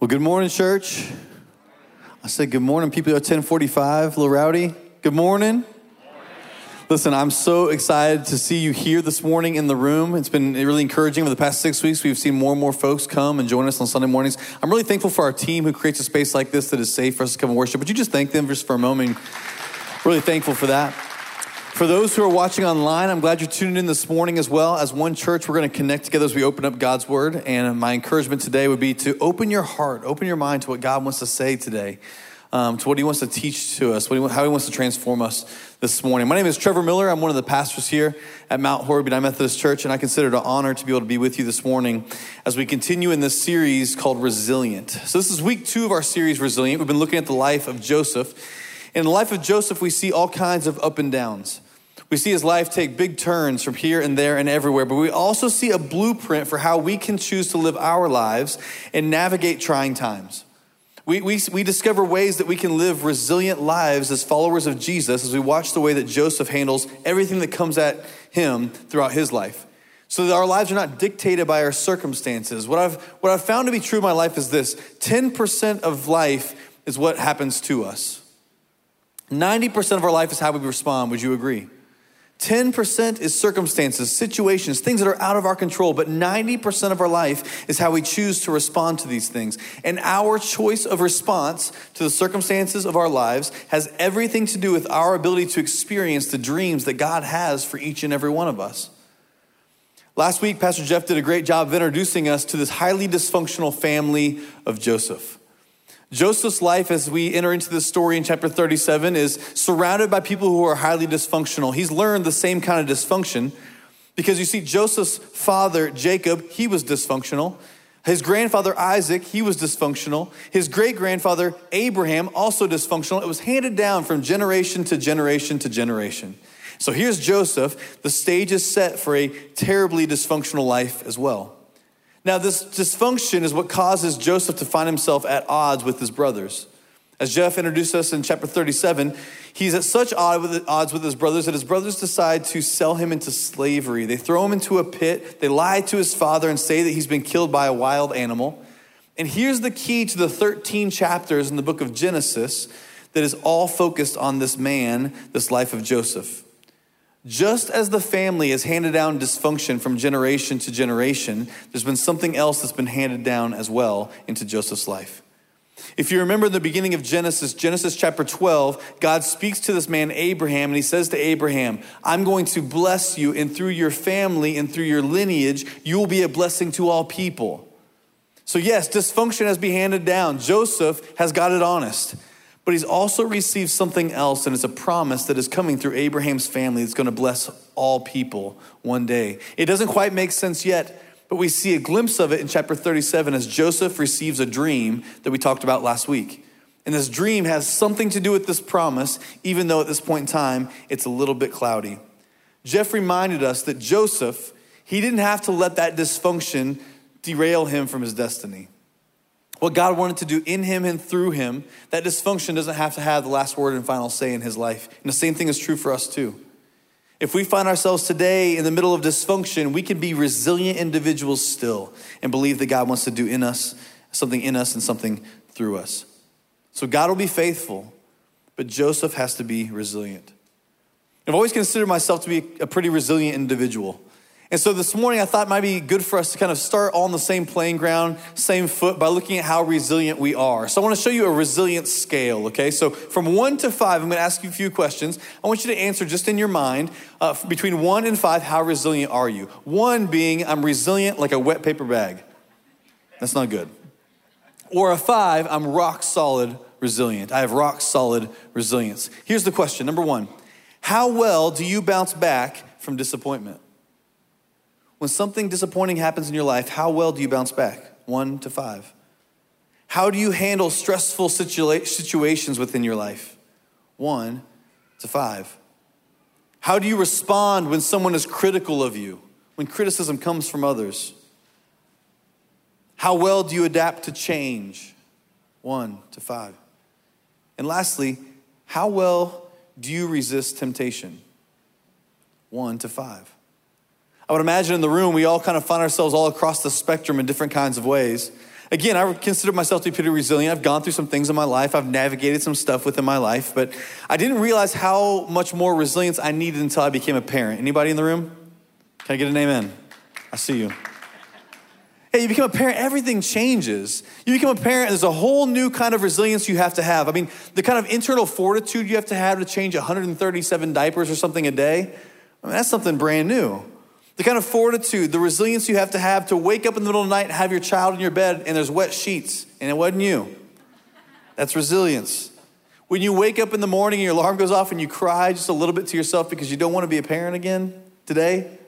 Well, good morning, church. I said good morning, people at 1045, little rowdy. Good morning. Listen, I'm so excited to see you here this morning in the room. It's been really encouraging over the past six weeks. We've seen more and more folks come and join us on Sunday mornings. I'm really thankful for our team who creates a space like this that is safe for us to come and worship. Would you just thank them just for a moment? Really thankful for that. For those who are watching online, I'm glad you're tuning in this morning as well. As one church, we're going to connect together as we open up God's Word. And my encouragement today would be to open your heart, open your mind to what God wants to say today, um, to what He wants to teach to us, he, how He wants to transform us this morning. My name is Trevor Miller. I'm one of the pastors here at Mount Horeb United Methodist Church, and I consider it an honor to be able to be with you this morning as we continue in this series called Resilient. So, this is week two of our series, Resilient. We've been looking at the life of Joseph. In the life of Joseph, we see all kinds of up and downs. We see his life take big turns from here and there and everywhere, but we also see a blueprint for how we can choose to live our lives and navigate trying times. We, we, we discover ways that we can live resilient lives as followers of Jesus as we watch the way that Joseph handles everything that comes at him throughout his life. So that our lives are not dictated by our circumstances. What I've, what I've found to be true in my life is this 10% of life is what happens to us. 90% of our life is how we respond. Would you agree? 10% is circumstances, situations, things that are out of our control, but 90% of our life is how we choose to respond to these things. And our choice of response to the circumstances of our lives has everything to do with our ability to experience the dreams that God has for each and every one of us. Last week, Pastor Jeff did a great job of introducing us to this highly dysfunctional family of Joseph. Joseph's life, as we enter into this story in chapter 37, is surrounded by people who are highly dysfunctional. He's learned the same kind of dysfunction because you see, Joseph's father, Jacob, he was dysfunctional. His grandfather, Isaac, he was dysfunctional. His great grandfather, Abraham, also dysfunctional. It was handed down from generation to generation to generation. So here's Joseph. The stage is set for a terribly dysfunctional life as well. Now, this dysfunction is what causes Joseph to find himself at odds with his brothers. As Jeff introduced us in chapter 37, he's at such odds with his brothers that his brothers decide to sell him into slavery. They throw him into a pit, they lie to his father and say that he's been killed by a wild animal. And here's the key to the 13 chapters in the book of Genesis that is all focused on this man, this life of Joseph. Just as the family has handed down dysfunction from generation to generation, there's been something else that's been handed down as well into Joseph's life. If you remember the beginning of Genesis, Genesis chapter 12, God speaks to this man, Abraham, and he says to Abraham, I'm going to bless you, and through your family and through your lineage, you will be a blessing to all people. So, yes, dysfunction has been handed down. Joseph has got it honest. But he's also received something else, and it's a promise that is coming through Abraham's family that's going to bless all people one day. It doesn't quite make sense yet, but we see a glimpse of it in chapter 37 as Joseph receives a dream that we talked about last week. And this dream has something to do with this promise, even though at this point in time it's a little bit cloudy. Jeff reminded us that Joseph, he didn't have to let that dysfunction derail him from his destiny what God wanted to do in him and through him, that dysfunction doesn't have to have the last word and final say in his life. And the same thing is true for us too. If we find ourselves today in the middle of dysfunction, we can be resilient individuals still and believe that God wants to do in us something in us and something through us. So God will be faithful, but Joseph has to be resilient. I've always considered myself to be a pretty resilient individual. And so this morning, I thought it might be good for us to kind of start on the same playing ground, same foot, by looking at how resilient we are. So I want to show you a resilience scale, okay? So from one to five, I'm going to ask you a few questions. I want you to answer just in your mind uh, between one and five, how resilient are you? One being, I'm resilient like a wet paper bag. That's not good. Or a five, I'm rock solid resilient. I have rock solid resilience. Here's the question number one How well do you bounce back from disappointment? When something disappointing happens in your life, how well do you bounce back? One to five. How do you handle stressful situa- situations within your life? One to five. How do you respond when someone is critical of you, when criticism comes from others? How well do you adapt to change? One to five. And lastly, how well do you resist temptation? One to five. I would imagine in the room, we all kind of find ourselves all across the spectrum in different kinds of ways. Again, I consider myself to be pretty resilient. I've gone through some things in my life. I've navigated some stuff within my life, but I didn't realize how much more resilience I needed until I became a parent. Anybody in the room? Can I get an amen? I see you. Hey, you become a parent, everything changes. You become a parent, there's a whole new kind of resilience you have to have. I mean, the kind of internal fortitude you have to have to change 137 diapers or something a day, I mean, that's something brand new. The kind of fortitude, the resilience you have to have to wake up in the middle of the night and have your child in your bed and there's wet sheets and it wasn't you. That's resilience. When you wake up in the morning and your alarm goes off and you cry just a little bit to yourself because you don't want to be a parent again today,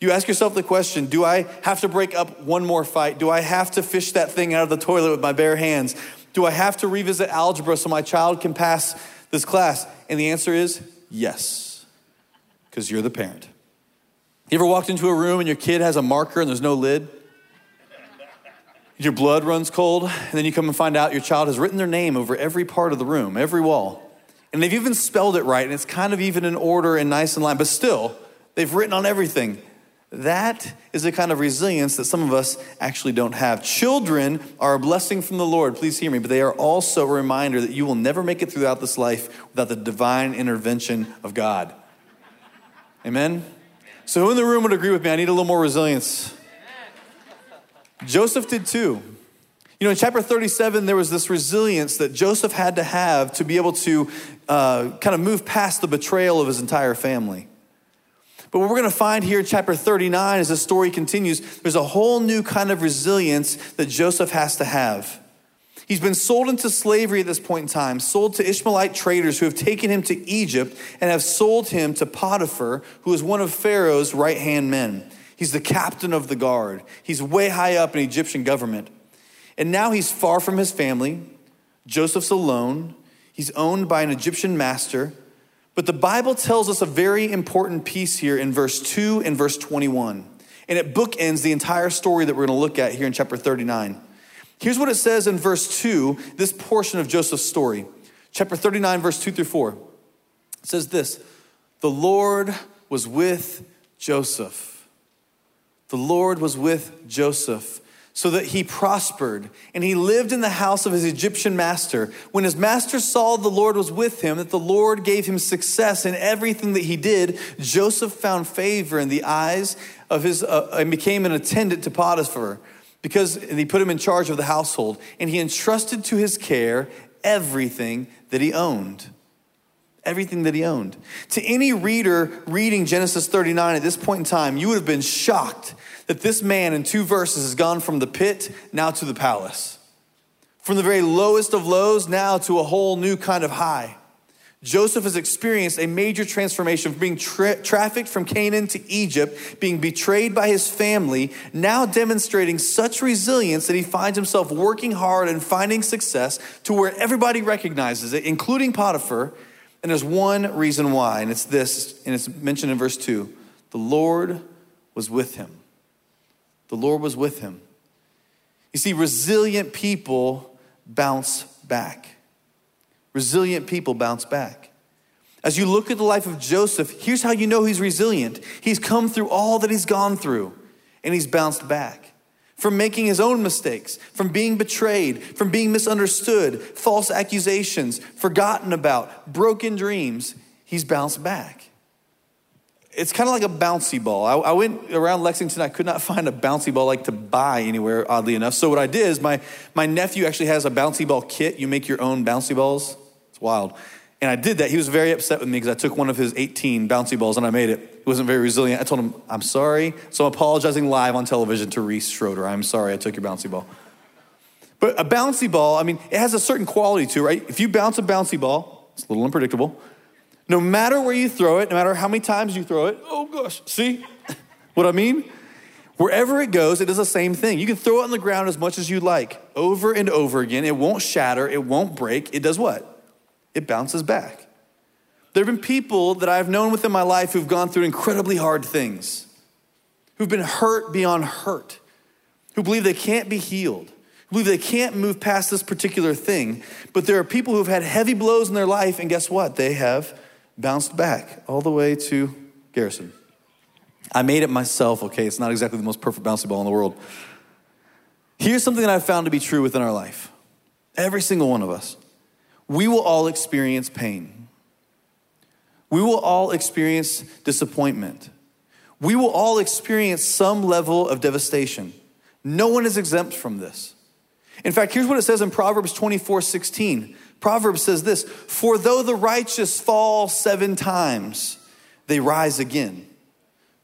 you ask yourself the question Do I have to break up one more fight? Do I have to fish that thing out of the toilet with my bare hands? Do I have to revisit algebra so my child can pass this class? And the answer is yes, because you're the parent. You ever walked into a room and your kid has a marker and there's no lid? Your blood runs cold, and then you come and find out your child has written their name over every part of the room, every wall. And they've even spelled it right, and it's kind of even in order and nice and line, but still, they've written on everything. That is the kind of resilience that some of us actually don't have. Children are a blessing from the Lord, please hear me, but they are also a reminder that you will never make it throughout this life without the divine intervention of God. Amen? So, who in the room would agree with me? I need a little more resilience. Joseph did too. You know, in chapter 37, there was this resilience that Joseph had to have to be able to uh, kind of move past the betrayal of his entire family. But what we're going to find here in chapter 39 as the story continues, there's a whole new kind of resilience that Joseph has to have. He's been sold into slavery at this point in time, sold to Ishmaelite traders who have taken him to Egypt and have sold him to Potiphar, who is one of Pharaoh's right hand men. He's the captain of the guard, he's way high up in Egyptian government. And now he's far from his family. Joseph's alone. He's owned by an Egyptian master. But the Bible tells us a very important piece here in verse 2 and verse 21. And it bookends the entire story that we're going to look at here in chapter 39. Here's what it says in verse 2, this portion of Joseph's story. Chapter 39, verse 2 through 4. It says this The Lord was with Joseph. The Lord was with Joseph so that he prospered and he lived in the house of his Egyptian master. When his master saw the Lord was with him, that the Lord gave him success in everything that he did, Joseph found favor in the eyes of his uh, and became an attendant to Potiphar because he put him in charge of the household and he entrusted to his care everything that he owned. Everything that he owned. To any reader reading Genesis 39 at this point in time, you would have been shocked that this man in two verses has gone from the pit now to the palace. From the very lowest of lows now to a whole new kind of high. Joseph has experienced a major transformation from being tra- trafficked from Canaan to Egypt, being betrayed by his family, now demonstrating such resilience that he finds himself working hard and finding success to where everybody recognizes it, including Potiphar. And there's one reason why, and it's this, and it's mentioned in verse 2 the Lord was with him. The Lord was with him. You see, resilient people bounce back. Resilient people bounce back. As you look at the life of Joseph, here's how you know he's resilient. He's come through all that he's gone through, and he's bounced back. From making his own mistakes, from being betrayed, from being misunderstood, false accusations, forgotten about, broken dreams, he's bounced back. It's kind of like a bouncy ball. I, I, went around Lexington. I could not find a bouncy ball like to buy anywhere, oddly enough. So what I did is my, my nephew actually has a bouncy ball kit. You make your own bouncy balls. Wild. And I did that. He was very upset with me because I took one of his 18 bouncy balls and I made it. He wasn't very resilient. I told him, I'm sorry. So I'm apologizing live on television to Reese Schroeder. I'm sorry I took your bouncy ball. But a bouncy ball, I mean, it has a certain quality to it, right? If you bounce a bouncy ball, it's a little unpredictable. No matter where you throw it, no matter how many times you throw it, oh gosh, see what I mean? Wherever it goes, it does the same thing. You can throw it on the ground as much as you like, over and over again. It won't shatter, it won't break. It does what? It bounces back. There have been people that I've known within my life who've gone through incredibly hard things, who've been hurt beyond hurt, who believe they can't be healed, who believe they can't move past this particular thing. But there are people who've had heavy blows in their life, and guess what? They have bounced back all the way to Garrison. I made it myself, okay? It's not exactly the most perfect bouncy ball in the world. Here's something that I've found to be true within our life every single one of us. We will all experience pain. We will all experience disappointment. We will all experience some level of devastation. No one is exempt from this. In fact, here's what it says in Proverbs 24 16. Proverbs says this For though the righteous fall seven times, they rise again,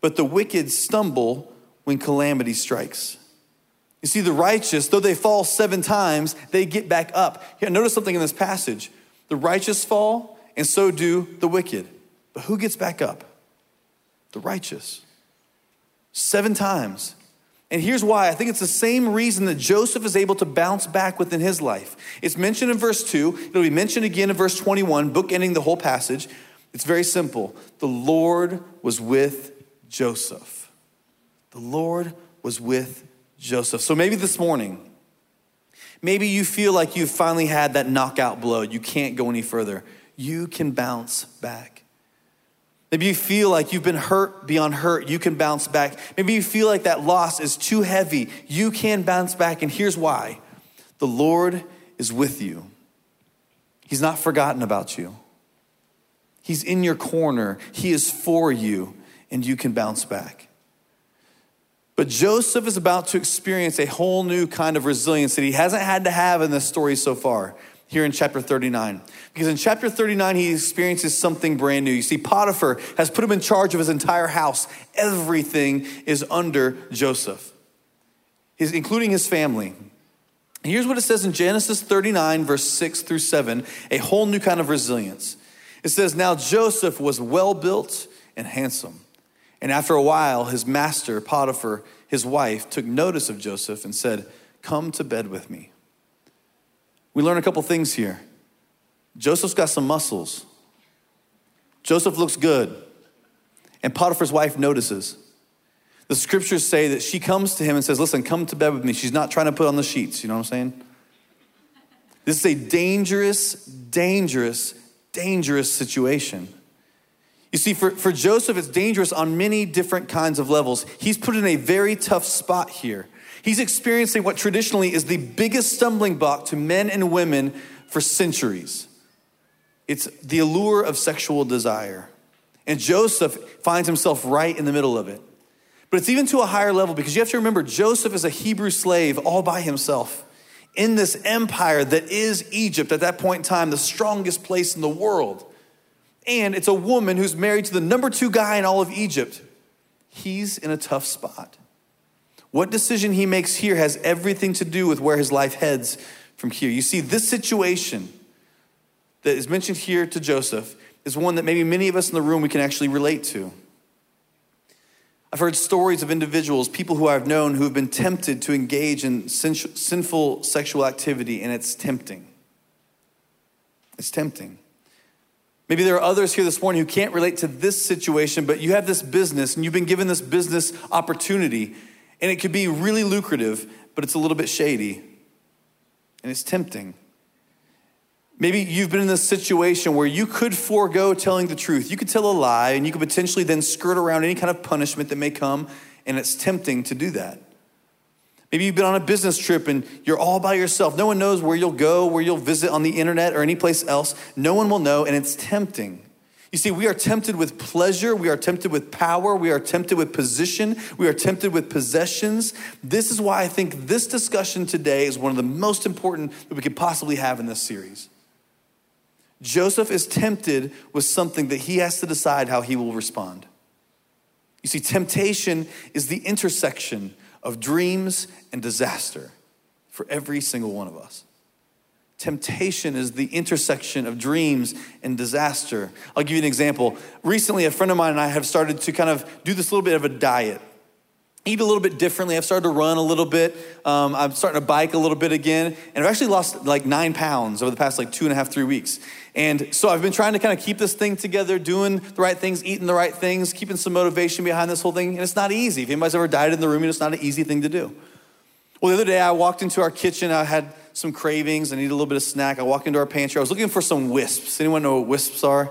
but the wicked stumble when calamity strikes. You see, the righteous, though they fall seven times, they get back up. Here, notice something in this passage. The righteous fall, and so do the wicked. But who gets back up? The righteous. Seven times. And here's why. I think it's the same reason that Joseph is able to bounce back within his life. It's mentioned in verse 2. It'll be mentioned again in verse 21, bookending the whole passage. It's very simple. The Lord was with Joseph. The Lord was with Joseph. So maybe this morning, maybe you feel like you've finally had that knockout blow. You can't go any further. You can bounce back. Maybe you feel like you've been hurt beyond hurt. You can bounce back. Maybe you feel like that loss is too heavy. You can bounce back. And here's why the Lord is with you, He's not forgotten about you. He's in your corner, He is for you, and you can bounce back. But Joseph is about to experience a whole new kind of resilience that he hasn't had to have in this story so far here in chapter 39. Because in chapter 39, he experiences something brand new. You see, Potiphar has put him in charge of his entire house. Everything is under Joseph, his, including his family. here's what it says in Genesis 39, verse 6 through 7, a whole new kind of resilience. It says, Now Joseph was well built and handsome. And after a while, his master, Potiphar, his wife, took notice of Joseph and said, Come to bed with me. We learn a couple things here. Joseph's got some muscles. Joseph looks good. And Potiphar's wife notices. The scriptures say that she comes to him and says, Listen, come to bed with me. She's not trying to put on the sheets. You know what I'm saying? This is a dangerous, dangerous, dangerous situation. You see, for, for Joseph, it's dangerous on many different kinds of levels. He's put in a very tough spot here. He's experiencing what traditionally is the biggest stumbling block to men and women for centuries. It's the allure of sexual desire. And Joseph finds himself right in the middle of it. But it's even to a higher level because you have to remember Joseph is a Hebrew slave all by himself in this empire that is Egypt at that point in time, the strongest place in the world. And it's a woman who's married to the number two guy in all of Egypt. He's in a tough spot. What decision he makes here has everything to do with where his life heads from here. You see, this situation that is mentioned here to Joseph is one that maybe many of us in the room we can actually relate to. I've heard stories of individuals, people who I've known, who have been tempted to engage in sinful sexual activity, and it's tempting. It's tempting. Maybe there are others here this morning who can't relate to this situation, but you have this business and you've been given this business opportunity and it could be really lucrative, but it's a little bit shady and it's tempting. Maybe you've been in this situation where you could forego telling the truth. You could tell a lie and you could potentially then skirt around any kind of punishment that may come, and it's tempting to do that. Maybe you've been on a business trip and you're all by yourself. No one knows where you'll go, where you'll visit on the internet or any place else. No one will know, and it's tempting. You see, we are tempted with pleasure, we are tempted with power, we are tempted with position, we are tempted with possessions. This is why I think this discussion today is one of the most important that we could possibly have in this series. Joseph is tempted with something that he has to decide how he will respond. You see, temptation is the intersection of dreams and disaster for every single one of us. Temptation is the intersection of dreams and disaster. I'll give you an example. Recently, a friend of mine and I have started to kind of do this little bit of a diet. Eat a little bit differently. I've started to run a little bit. Um, I'm starting to bike a little bit again. And I've actually lost like nine pounds over the past like two and a half, three weeks. And so I've been trying to kind of keep this thing together, doing the right things, eating the right things, keeping some motivation behind this whole thing. And it's not easy. If anybody's ever dieted in the room, it's not an easy thing to do. Well, the other day I walked into our kitchen. I had some cravings. I needed a little bit of snack. I walked into our pantry. I was looking for some Whisps. Anyone know what Whisps are?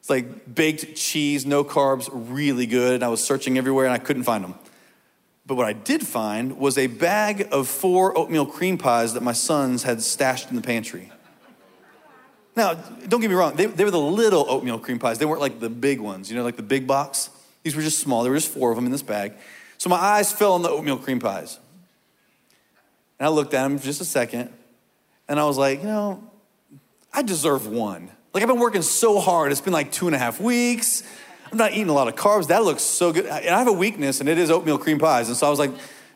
It's like baked cheese, no carbs, really good. And I was searching everywhere and I couldn't find them. But what I did find was a bag of four oatmeal cream pies that my sons had stashed in the pantry. Now, don't get me wrong, they, they were the little oatmeal cream pies. They weren't like the big ones, you know, like the big box. These were just small. There were just four of them in this bag. So my eyes fell on the oatmeal cream pies. And I looked at them for just a second, and I was like, you know, I deserve one. Like, I've been working so hard. It's been like two and a half weeks. I'm not eating a lot of carbs. That looks so good. And I have a weakness, and it is oatmeal cream pies. And so I was like,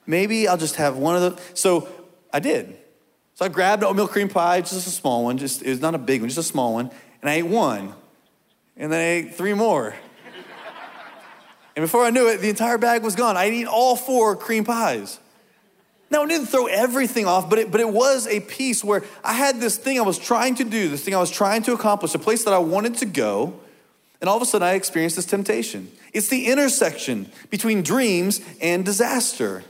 maybe I'll just have one of those. So I did. So I grabbed an oatmeal cream pie, just a small one. Just it was not a big one, just a small one. And I ate one. And then I ate three more. and before I knew it, the entire bag was gone. I'd eaten all four cream pies. Now, I didn't throw everything off, but it, but it was a piece where I had this thing I was trying to do, this thing I was trying to accomplish, a place that I wanted to go. And all of a sudden, I experienced this temptation. It's the intersection between dreams and disaster.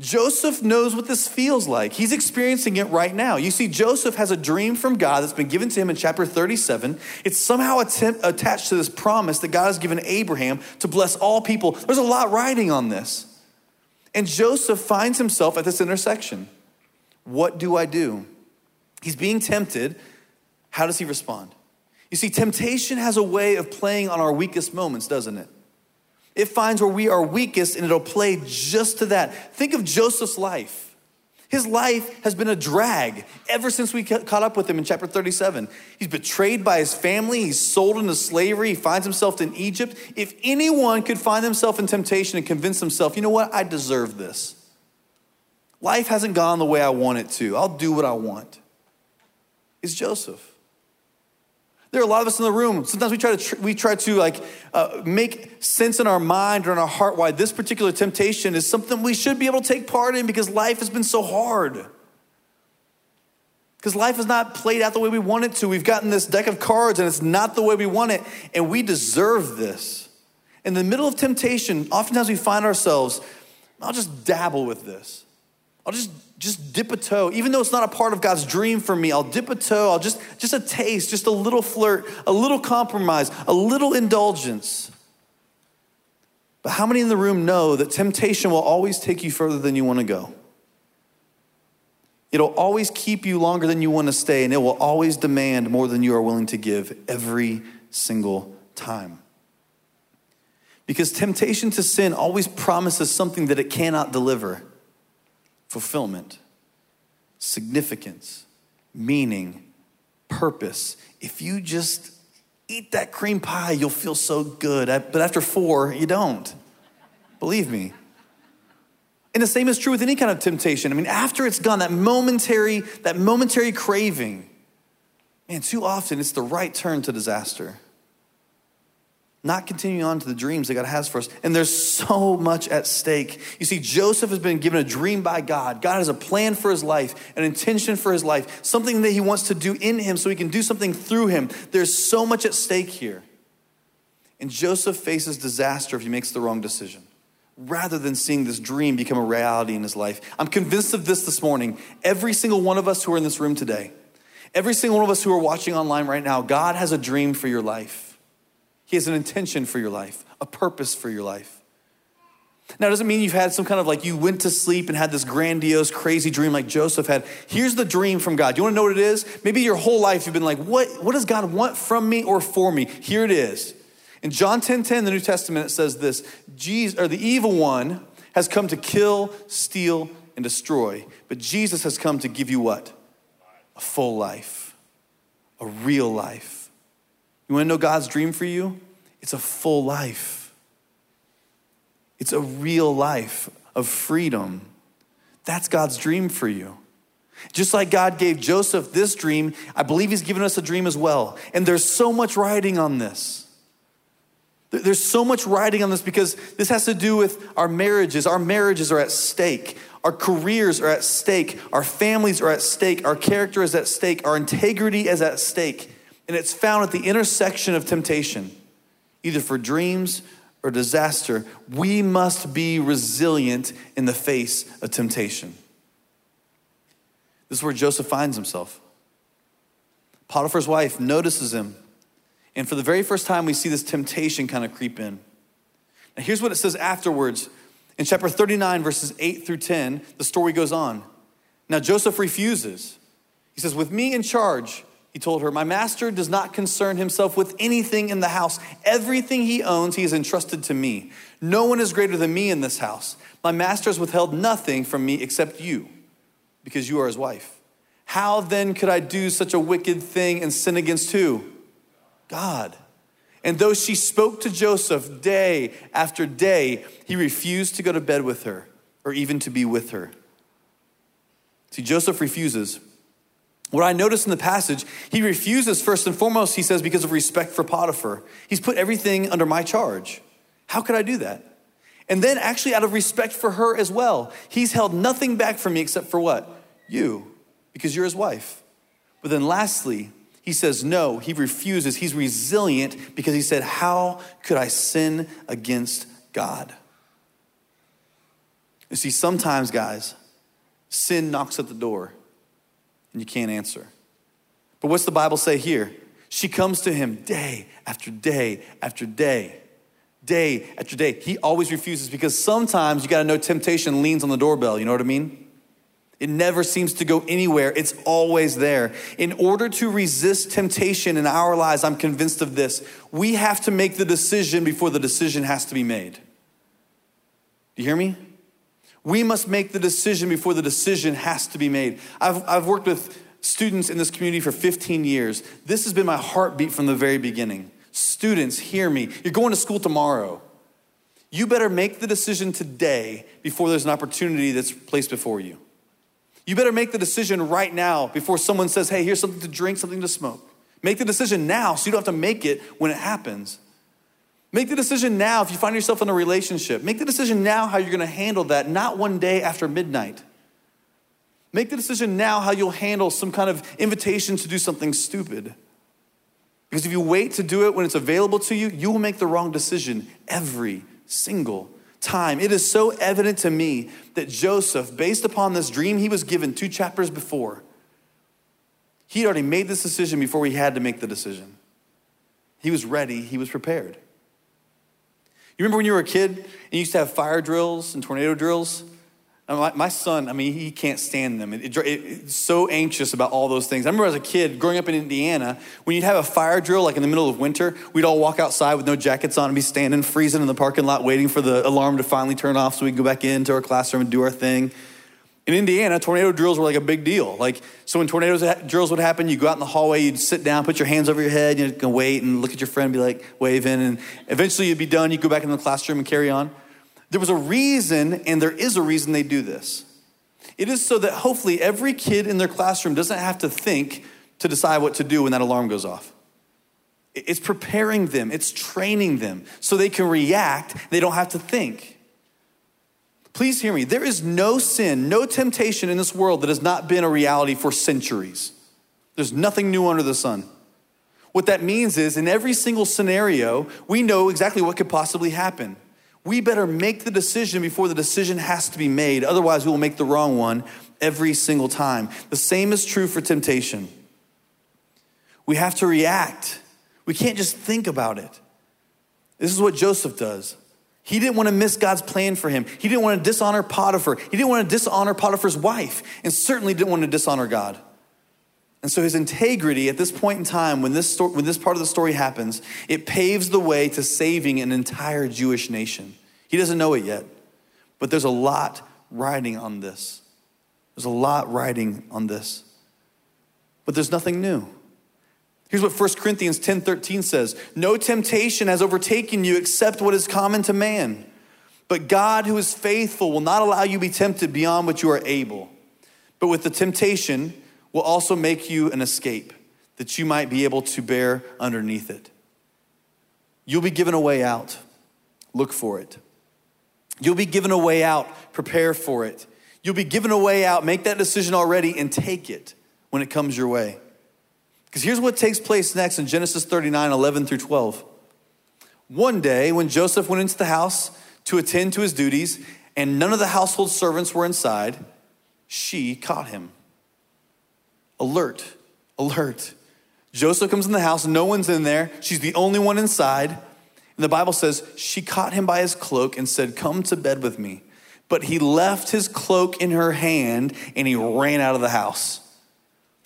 Joseph knows what this feels like. He's experiencing it right now. You see, Joseph has a dream from God that's been given to him in chapter 37. It's somehow attached to this promise that God has given Abraham to bless all people. There's a lot riding on this. And Joseph finds himself at this intersection. What do I do? He's being tempted. How does he respond? You see, temptation has a way of playing on our weakest moments, doesn't it? It finds where we are weakest and it'll play just to that. Think of Joseph's life. His life has been a drag ever since we caught up with him in chapter 37. He's betrayed by his family, he's sold into slavery, he finds himself in Egypt. If anyone could find himself in temptation and convince himself, you know what, I deserve this. Life hasn't gone the way I want it to. I'll do what I want. It's Joseph. There are a lot of us in the room. Sometimes we try to we try to like uh, make sense in our mind or in our heart why this particular temptation is something we should be able to take part in because life has been so hard. Because life has not played out the way we want it to. We've gotten this deck of cards and it's not the way we want it, and we deserve this. In the middle of temptation, oftentimes we find ourselves, I'll just dabble with this. I'll just just dip a toe. Even though it's not a part of god's dream for me i'll dip a toe i'll just just a taste just a little flirt a little compromise a little indulgence. But how many in the room know that temptation will always take you further than you want to go? It'll always keep you longer than you want to stay and it will always demand more than you are willing to give every single time. Because temptation to sin always promises something that it cannot deliver fulfillment, significance, meaning, purpose. If you just eat that cream pie, you'll feel so good. But after four, you don't. Believe me. And the same is true with any kind of temptation. I mean, after it's gone, that momentary, that momentary craving, man, too often it's the right turn to disaster not continuing on to the dreams that God has for us. And there's so much at stake. You see, Joseph has been given a dream by God. God has a plan for his life, an intention for his life, something that he wants to do in him so he can do something through him. There's so much at stake here. And Joseph faces disaster if he makes the wrong decision. Rather than seeing this dream become a reality in his life. I'm convinced of this this morning. Every single one of us who are in this room today, every single one of us who are watching online right now, God has a dream for your life. He has an intention for your life, a purpose for your life. Now, it doesn't mean you've had some kind of like you went to sleep and had this grandiose, crazy dream like Joseph had. Here's the dream from God. You want to know what it is? Maybe your whole life you've been like, what, what does God want from me or for me? Here it is. In John 10 10, the New Testament, it says this Jesus, or the evil one has come to kill, steal, and destroy. But Jesus has come to give you what? A full life, a real life. You want to know God's dream for you? It's a full life. It's a real life of freedom. That's God's dream for you. Just like God gave Joseph this dream, I believe He's given us a dream as well. And there's so much writing on this. There's so much writing on this because this has to do with our marriages. Our marriages are at stake. Our careers are at stake. Our families are at stake. Our character is at stake. Our integrity is at stake. And it's found at the intersection of temptation, either for dreams or disaster. We must be resilient in the face of temptation. This is where Joseph finds himself. Potiphar's wife notices him. And for the very first time, we see this temptation kind of creep in. Now, here's what it says afterwards In chapter 39, verses 8 through 10, the story goes on. Now Joseph refuses. He says, With me in charge, he told her, My master does not concern himself with anything in the house. Everything he owns, he has entrusted to me. No one is greater than me in this house. My master has withheld nothing from me except you, because you are his wife. How then could I do such a wicked thing and sin against who? God. And though she spoke to Joseph day after day, he refused to go to bed with her or even to be with her. See, Joseph refuses. What I notice in the passage, he refuses first and foremost, he says, because of respect for Potiphar. He's put everything under my charge. How could I do that? And then, actually, out of respect for her as well, he's held nothing back from me except for what? You, because you're his wife. But then, lastly, he says no, he refuses. He's resilient because he said, How could I sin against God? You see, sometimes, guys, sin knocks at the door and you can't answer. But what's the Bible say here? She comes to him day after day after day, day after day. He always refuses because sometimes you gotta know temptation leans on the doorbell, you know what I mean? It never seems to go anywhere. It's always there. In order to resist temptation in our lives, I'm convinced of this. We have to make the decision before the decision has to be made. Do you hear me? We must make the decision before the decision has to be made. I've, I've worked with students in this community for 15 years. This has been my heartbeat from the very beginning. Students, hear me. You're going to school tomorrow. You better make the decision today before there's an opportunity that's placed before you. You better make the decision right now before someone says, hey, here's something to drink, something to smoke. Make the decision now so you don't have to make it when it happens. Make the decision now if you find yourself in a relationship. Make the decision now how you're going to handle that, not one day after midnight. Make the decision now how you'll handle some kind of invitation to do something stupid. Because if you wait to do it when it's available to you, you will make the wrong decision every single time. It is so evident to me that Joseph, based upon this dream he was given two chapters before, he already made this decision before he had to make the decision. He was ready, he was prepared. You remember when you were a kid and you used to have fire drills and tornado drills? My, son, I mean, he can't stand them. It, it, it's so anxious about all those things. I remember as a kid growing up in Indiana, when you'd have a fire drill, like in the middle of winter, we'd all walk outside with no jackets on and be standing, freezing in the parking lot, waiting for the alarm to finally turn off so we could go back into our classroom and do our thing. In Indiana, tornado drills were like a big deal. Like, so when tornado drills would happen, you go out in the hallway, you'd sit down, put your hands over your head, you'd wait and look at your friend, be like waving, and eventually you'd be done. You'd go back into the classroom and carry on. There was a reason, and there is a reason they do this. It is so that hopefully every kid in their classroom doesn't have to think to decide what to do when that alarm goes off. It's preparing them, it's training them so they can react, they don't have to think. Please hear me. There is no sin, no temptation in this world that has not been a reality for centuries. There's nothing new under the sun. What that means is, in every single scenario, we know exactly what could possibly happen we better make the decision before the decision has to be made. Otherwise, we will make the wrong one every single time. The same is true for temptation. We have to react. We can't just think about it. This is what Joseph does. He didn't want to miss God's plan for him. He didn't want to dishonor Potiphar. He didn't want to dishonor Potiphar's wife, and certainly didn't want to dishonor God. And so his integrity at this point in time, when this, story, when this part of the story happens, it paves the way to saving an entire Jewish nation. He doesn't know it yet, but there's a lot riding on this. There's a lot riding on this. But there's nothing new. Here's what 1 Corinthians 10 13 says No temptation has overtaken you except what is common to man. But God, who is faithful, will not allow you to be tempted beyond what you are able. But with the temptation, will also make you an escape that you might be able to bear underneath it. You'll be given a way out. Look for it. You'll be given a way out. Prepare for it. You'll be given a way out. Make that decision already and take it when it comes your way. Because here's what takes place next in Genesis 39 11 through 12. One day, when Joseph went into the house to attend to his duties, and none of the household servants were inside, she caught him alert, alert. Joseph comes in the house, no one's in there. She's the only one inside. And the Bible says she caught him by his cloak and said, Come to bed with me. But he left his cloak in her hand and he ran out of the house.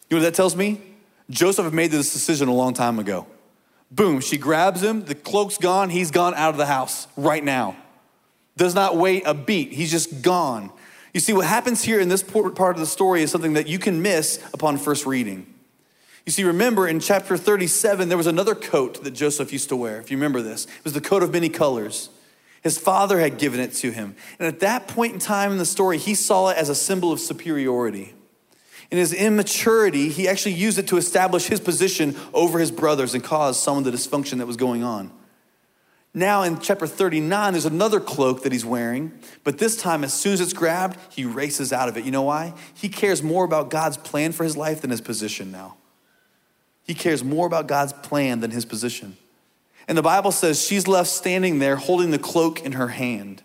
You know what that tells me? Joseph had made this decision a long time ago. Boom, she grabs him, the cloak's gone, he's gone out of the house right now. Does not wait a beat, he's just gone. You see, what happens here in this part of the story is something that you can miss upon first reading. You see, remember in chapter 37, there was another coat that Joseph used to wear, if you remember this. It was the coat of many colors. His father had given it to him. And at that point in time in the story, he saw it as a symbol of superiority. In his immaturity, he actually used it to establish his position over his brothers and cause some of the dysfunction that was going on. Now in chapter 39, there's another cloak that he's wearing, but this time, as soon as it's grabbed, he races out of it. You know why? He cares more about God's plan for his life than his position now. He cares more about God's plan than his position. And the Bible says she's left standing there holding the cloak in her hand.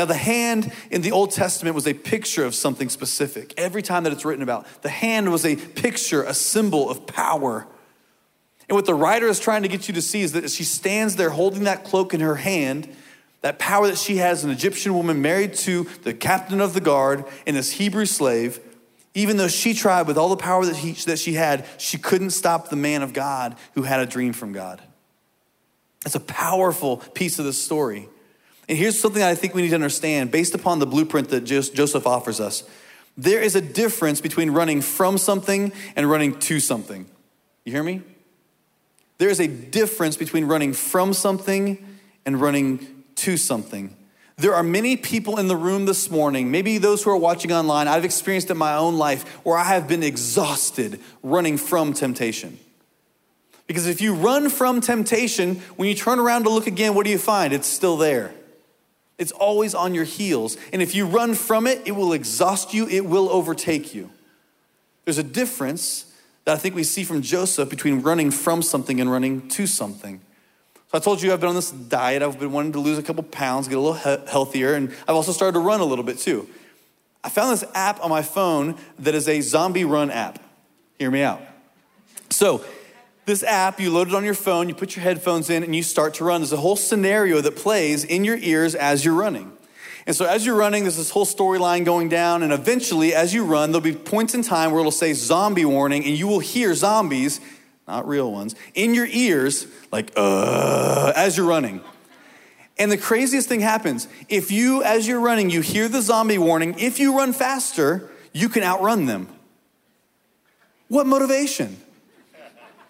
Now, the hand in the Old Testament was a picture of something specific. Every time that it's written about, the hand was a picture, a symbol of power. And what the writer is trying to get you to see is that as she stands there holding that cloak in her hand, that power that she has, an Egyptian woman married to the captain of the guard and this Hebrew slave, even though she tried with all the power that, he, that she had, she couldn't stop the man of God who had a dream from God. That's a powerful piece of the story. And here's something I think we need to understand based upon the blueprint that Joseph offers us. There is a difference between running from something and running to something. You hear me? There is a difference between running from something and running to something. There are many people in the room this morning, maybe those who are watching online, I've experienced in my own life where I have been exhausted running from temptation. Because if you run from temptation, when you turn around to look again, what do you find? It's still there. It's always on your heels. And if you run from it, it will exhaust you, it will overtake you. There's a difference that I think we see from Joseph between running from something and running to something. So I told you I've been on this diet. I've been wanting to lose a couple pounds, get a little he- healthier, and I've also started to run a little bit too. I found this app on my phone that is a zombie run app. Hear me out. So this app, you load it on your phone, you put your headphones in, and you start to run. There's a whole scenario that plays in your ears as you're running. And so as you're running, there's this whole storyline going down, and eventually, as you run, there'll be points in time where it'll say zombie warning, and you will hear zombies, not real ones, in your ears, like, uh, as you're running. And the craziest thing happens if you, as you're running, you hear the zombie warning, if you run faster, you can outrun them. What motivation?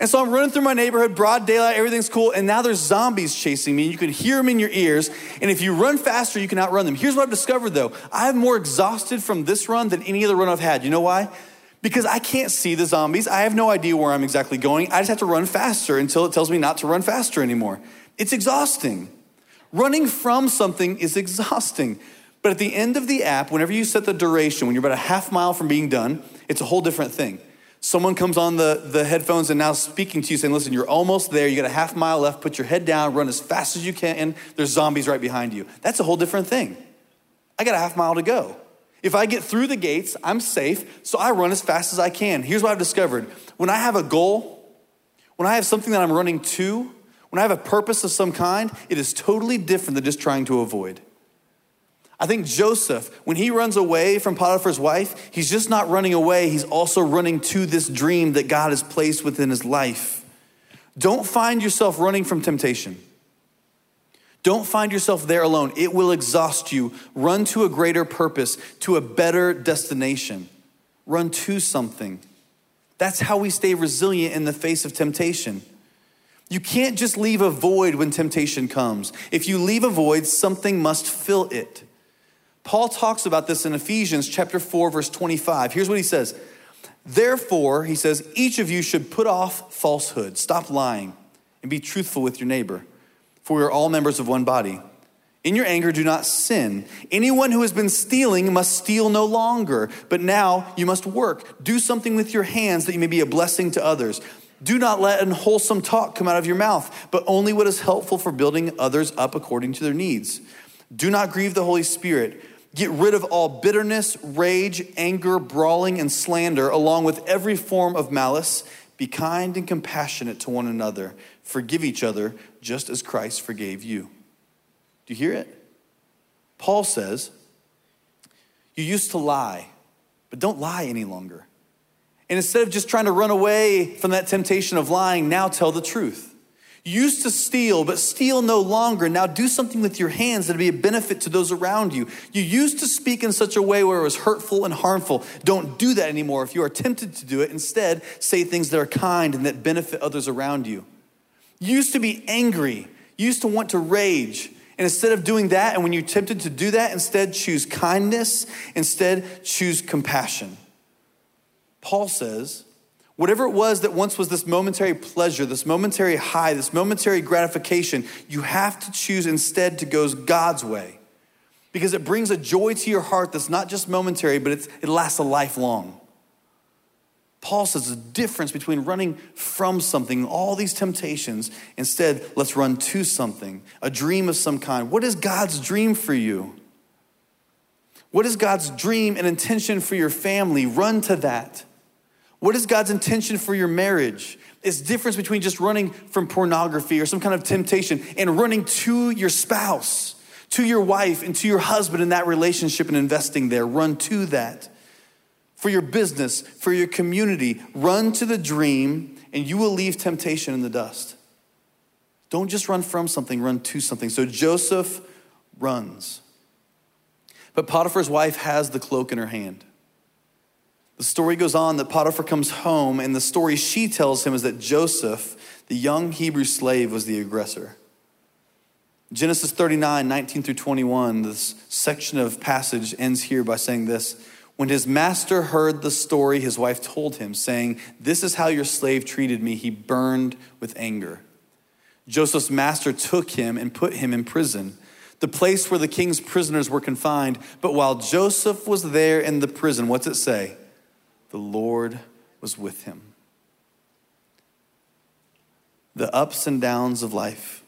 And so I'm running through my neighborhood, broad daylight, everything's cool, and now there's zombies chasing me. You can hear them in your ears, and if you run faster, you can outrun them. Here's what I've discovered though I'm more exhausted from this run than any other run I've had. You know why? Because I can't see the zombies. I have no idea where I'm exactly going. I just have to run faster until it tells me not to run faster anymore. It's exhausting. Running from something is exhausting. But at the end of the app, whenever you set the duration, when you're about a half mile from being done, it's a whole different thing. Someone comes on the, the headphones and now speaking to you, saying, Listen, you're almost there. You got a half mile left. Put your head down, run as fast as you can. And there's zombies right behind you. That's a whole different thing. I got a half mile to go. If I get through the gates, I'm safe, so I run as fast as I can. Here's what I've discovered when I have a goal, when I have something that I'm running to, when I have a purpose of some kind, it is totally different than just trying to avoid. I think Joseph, when he runs away from Potiphar's wife, he's just not running away, he's also running to this dream that God has placed within his life. Don't find yourself running from temptation. Don't find yourself there alone. It will exhaust you. Run to a greater purpose, to a better destination. Run to something. That's how we stay resilient in the face of temptation. You can't just leave a void when temptation comes. If you leave a void, something must fill it. Paul talks about this in Ephesians chapter 4 verse 25. Here's what he says. Therefore, he says, each of you should put off falsehood, stop lying, and be truthful with your neighbor, for we are all members of one body. In your anger, do not sin. Anyone who has been stealing must steal no longer, but now you must work. Do something with your hands that you may be a blessing to others. Do not let unwholesome talk come out of your mouth, but only what is helpful for building others up according to their needs. Do not grieve the Holy Spirit Get rid of all bitterness, rage, anger, brawling, and slander, along with every form of malice. Be kind and compassionate to one another. Forgive each other, just as Christ forgave you. Do you hear it? Paul says, You used to lie, but don't lie any longer. And instead of just trying to run away from that temptation of lying, now tell the truth. Used to steal, but steal no longer. Now do something with your hands that'll be a benefit to those around you. You used to speak in such a way where it was hurtful and harmful. Don't do that anymore. If you are tempted to do it, instead say things that are kind and that benefit others around you. You used to be angry. You used to want to rage. And instead of doing that, and when you're tempted to do that, instead choose kindness, instead choose compassion. Paul says, whatever it was that once was this momentary pleasure, this momentary high, this momentary gratification, you have to choose instead to go God's way. Because it brings a joy to your heart that's not just momentary, but it lasts a lifelong. Paul says the difference between running from something, all these temptations, instead, let's run to something, a dream of some kind. What is God's dream for you? What is God's dream and intention for your family? Run to that. What is God's intention for your marriage? It's difference between just running from pornography or some kind of temptation and running to your spouse, to your wife, and to your husband in that relationship and investing there. Run to that. For your business, for your community, run to the dream and you will leave temptation in the dust. Don't just run from something, run to something. So Joseph runs. But Potiphar's wife has the cloak in her hand. The story goes on that Potiphar comes home, and the story she tells him is that Joseph, the young Hebrew slave, was the aggressor. Genesis 39, 19 through 21, this section of passage ends here by saying this. When his master heard the story his wife told him, saying, This is how your slave treated me, he burned with anger. Joseph's master took him and put him in prison, the place where the king's prisoners were confined. But while Joseph was there in the prison, what's it say? The Lord was with him. The ups and downs of life,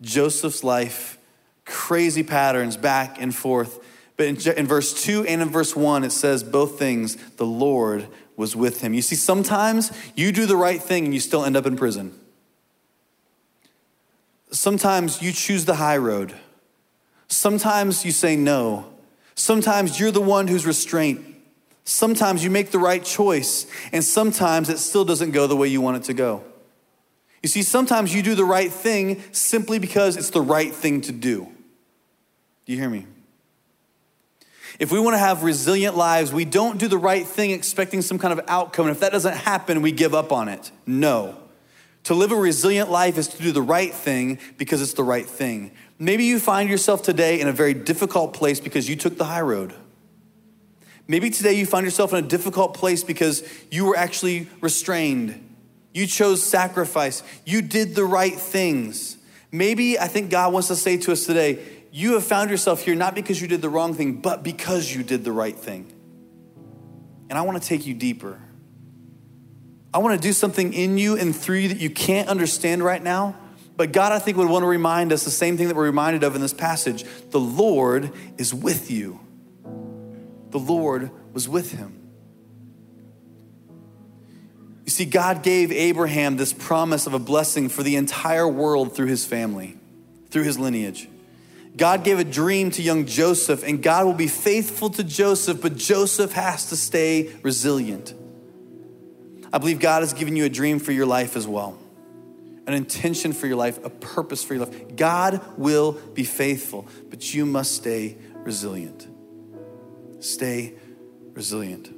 Joseph's life, crazy patterns back and forth. But in, in, verse 2 and in verse 1, it says both things the Lord was with him. You see, sometimes you do the right thing and you still end up in prison. Sometimes you choose the high road. Sometimes you say no. Sometimes you're the one who's restrained. Sometimes you make the right choice, and sometimes it still doesn't go the way you want it to go. You see, sometimes you do the right thing simply because it's the right thing to do. Do you hear me? If we want to have resilient lives, we don't do the right thing expecting some kind of outcome. And if that doesn't happen, we give up on it. No. To live a resilient life is to do the right thing because it's the right thing. Maybe you find yourself today in a very difficult place because you took the high road. Maybe today you find yourself in a difficult place because you were actually restrained. You chose sacrifice. You did the right things. Maybe I think God wants to say to us today, you have found yourself here not because you did the wrong thing, but because you did the right thing. And I want to take you deeper. I want to do something in you and through you that you can't understand right now. But God, I think, would want to remind us the same thing that we're reminded of in this passage the Lord is with you the Lord was with him. You see, God gave Abraham this promise of a blessing for the entire world through his family, through his lineage. God gave a dream to young Joseph, and God will be faithful to Joseph, but Joseph has to stay resilient. I believe God has given you a dream for your life as well, an intention for your life, a purpose for your life. God will be faithful, but you must stay resilient. Stay resilient.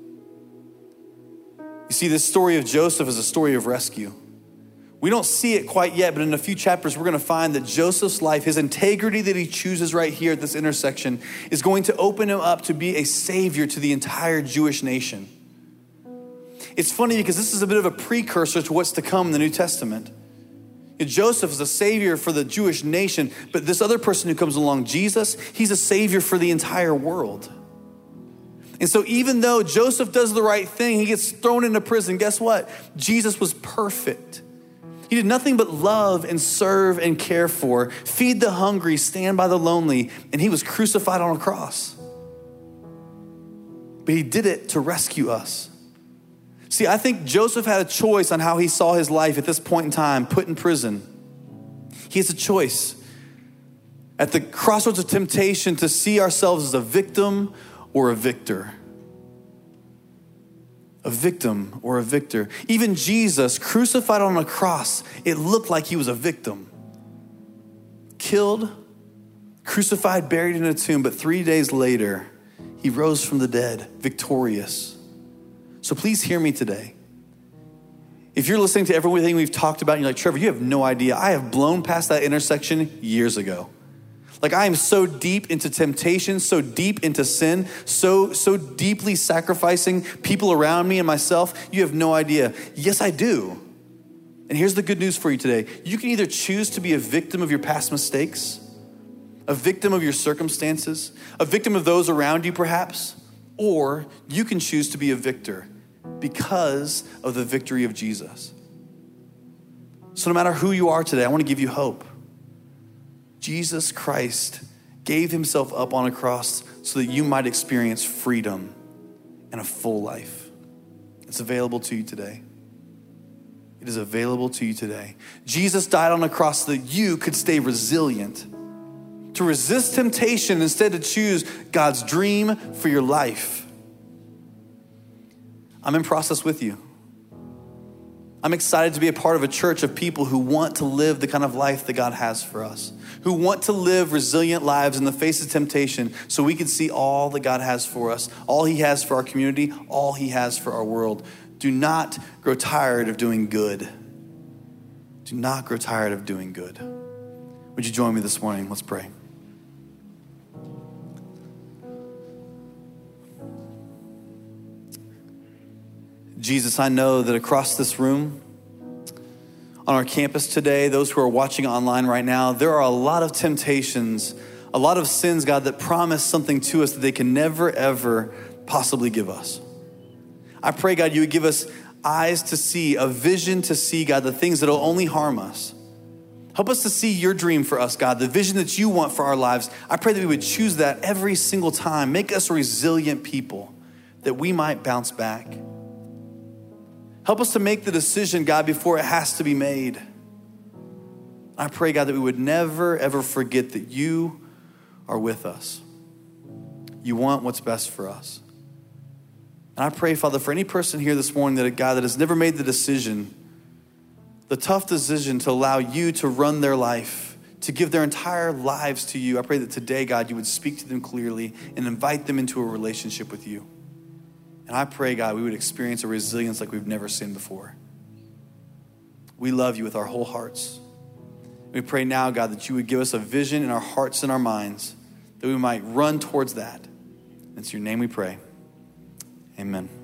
You see, this story of Joseph is a story of rescue. We don't see it quite yet, but in a few chapters, we're going to find that Joseph's life, his integrity that he chooses right here at this intersection, is going to open him up to be a savior to the entire Jewish nation. It's funny because this is a bit of a precursor to what's to come in the New Testament. Joseph is a savior for the Jewish nation, but this other person who comes along, Jesus, he's a savior for the entire world. And so, even though Joseph does the right thing, he gets thrown into prison. Guess what? Jesus was perfect. He did nothing but love and serve and care for, feed the hungry, stand by the lonely, and he was crucified on a cross. But he did it to rescue us. See, I think Joseph had a choice on how he saw his life at this point in time, put in prison. He has a choice at the crossroads of temptation to see ourselves as a victim or a victor. A victim or a victor. Even Jesus, crucified on a cross, it looked like he was a victim. Killed, crucified, buried in a tomb, but three days later, he rose from the dead, victorious. So please hear me today. If you're listening to everything we've talked about and you're like, Trevor, you have no idea. I have blown past that intersection years ago. Like I am so deep into temptation, so deep into sin, so so deeply sacrificing people around me and myself. You have no idea. Yes, I do. And here's the good news for you today. You can either choose to be a victim of your past mistakes, a victim of your circumstances, a victim of those around you perhaps, or you can choose to be a victor because of the victory of Jesus. So no matter who you are today, I want to give you hope. Jesus Christ gave himself up on a cross so that you might experience freedom and a full life. It's available to you today. It is available to you today. Jesus died on a cross so that you could stay resilient, to resist temptation, instead to choose God's dream for your life. I'm in process with you. I'm excited to be a part of a church of people who want to live the kind of life that God has for us, who want to live resilient lives in the face of temptation so we can see all that God has for us, all He has for our community, all He has for our world. Do not grow tired of doing good. Do not grow tired of doing good. Would you join me this morning? Let's pray. Jesus, I know that across this room, on our campus today, those who are watching online right now, there are a lot of temptations, a lot of sins, God, that promise something to us that they can never, ever possibly give us. I pray, God, you would give us eyes to see, a vision to see, God, the things that will only harm us. Help us to see your dream for us, God, the vision that you want for our lives. I pray that we would choose that every single time. Make us resilient people that we might bounce back. Help us to make the decision, God, before it has to be made. I pray, God, that we would never, ever forget that you are with us. You want what's best for us. And I pray, Father, for any person here this morning that, God, that has never made the decision, the tough decision to allow you to run their life, to give their entire lives to you. I pray that today, God, you would speak to them clearly and invite them into a relationship with you. And I pray, God, we would experience a resilience like we've never seen before. We love you with our whole hearts. We pray now, God, that you would give us a vision in our hearts and our minds that we might run towards that. It's your name we pray. Amen.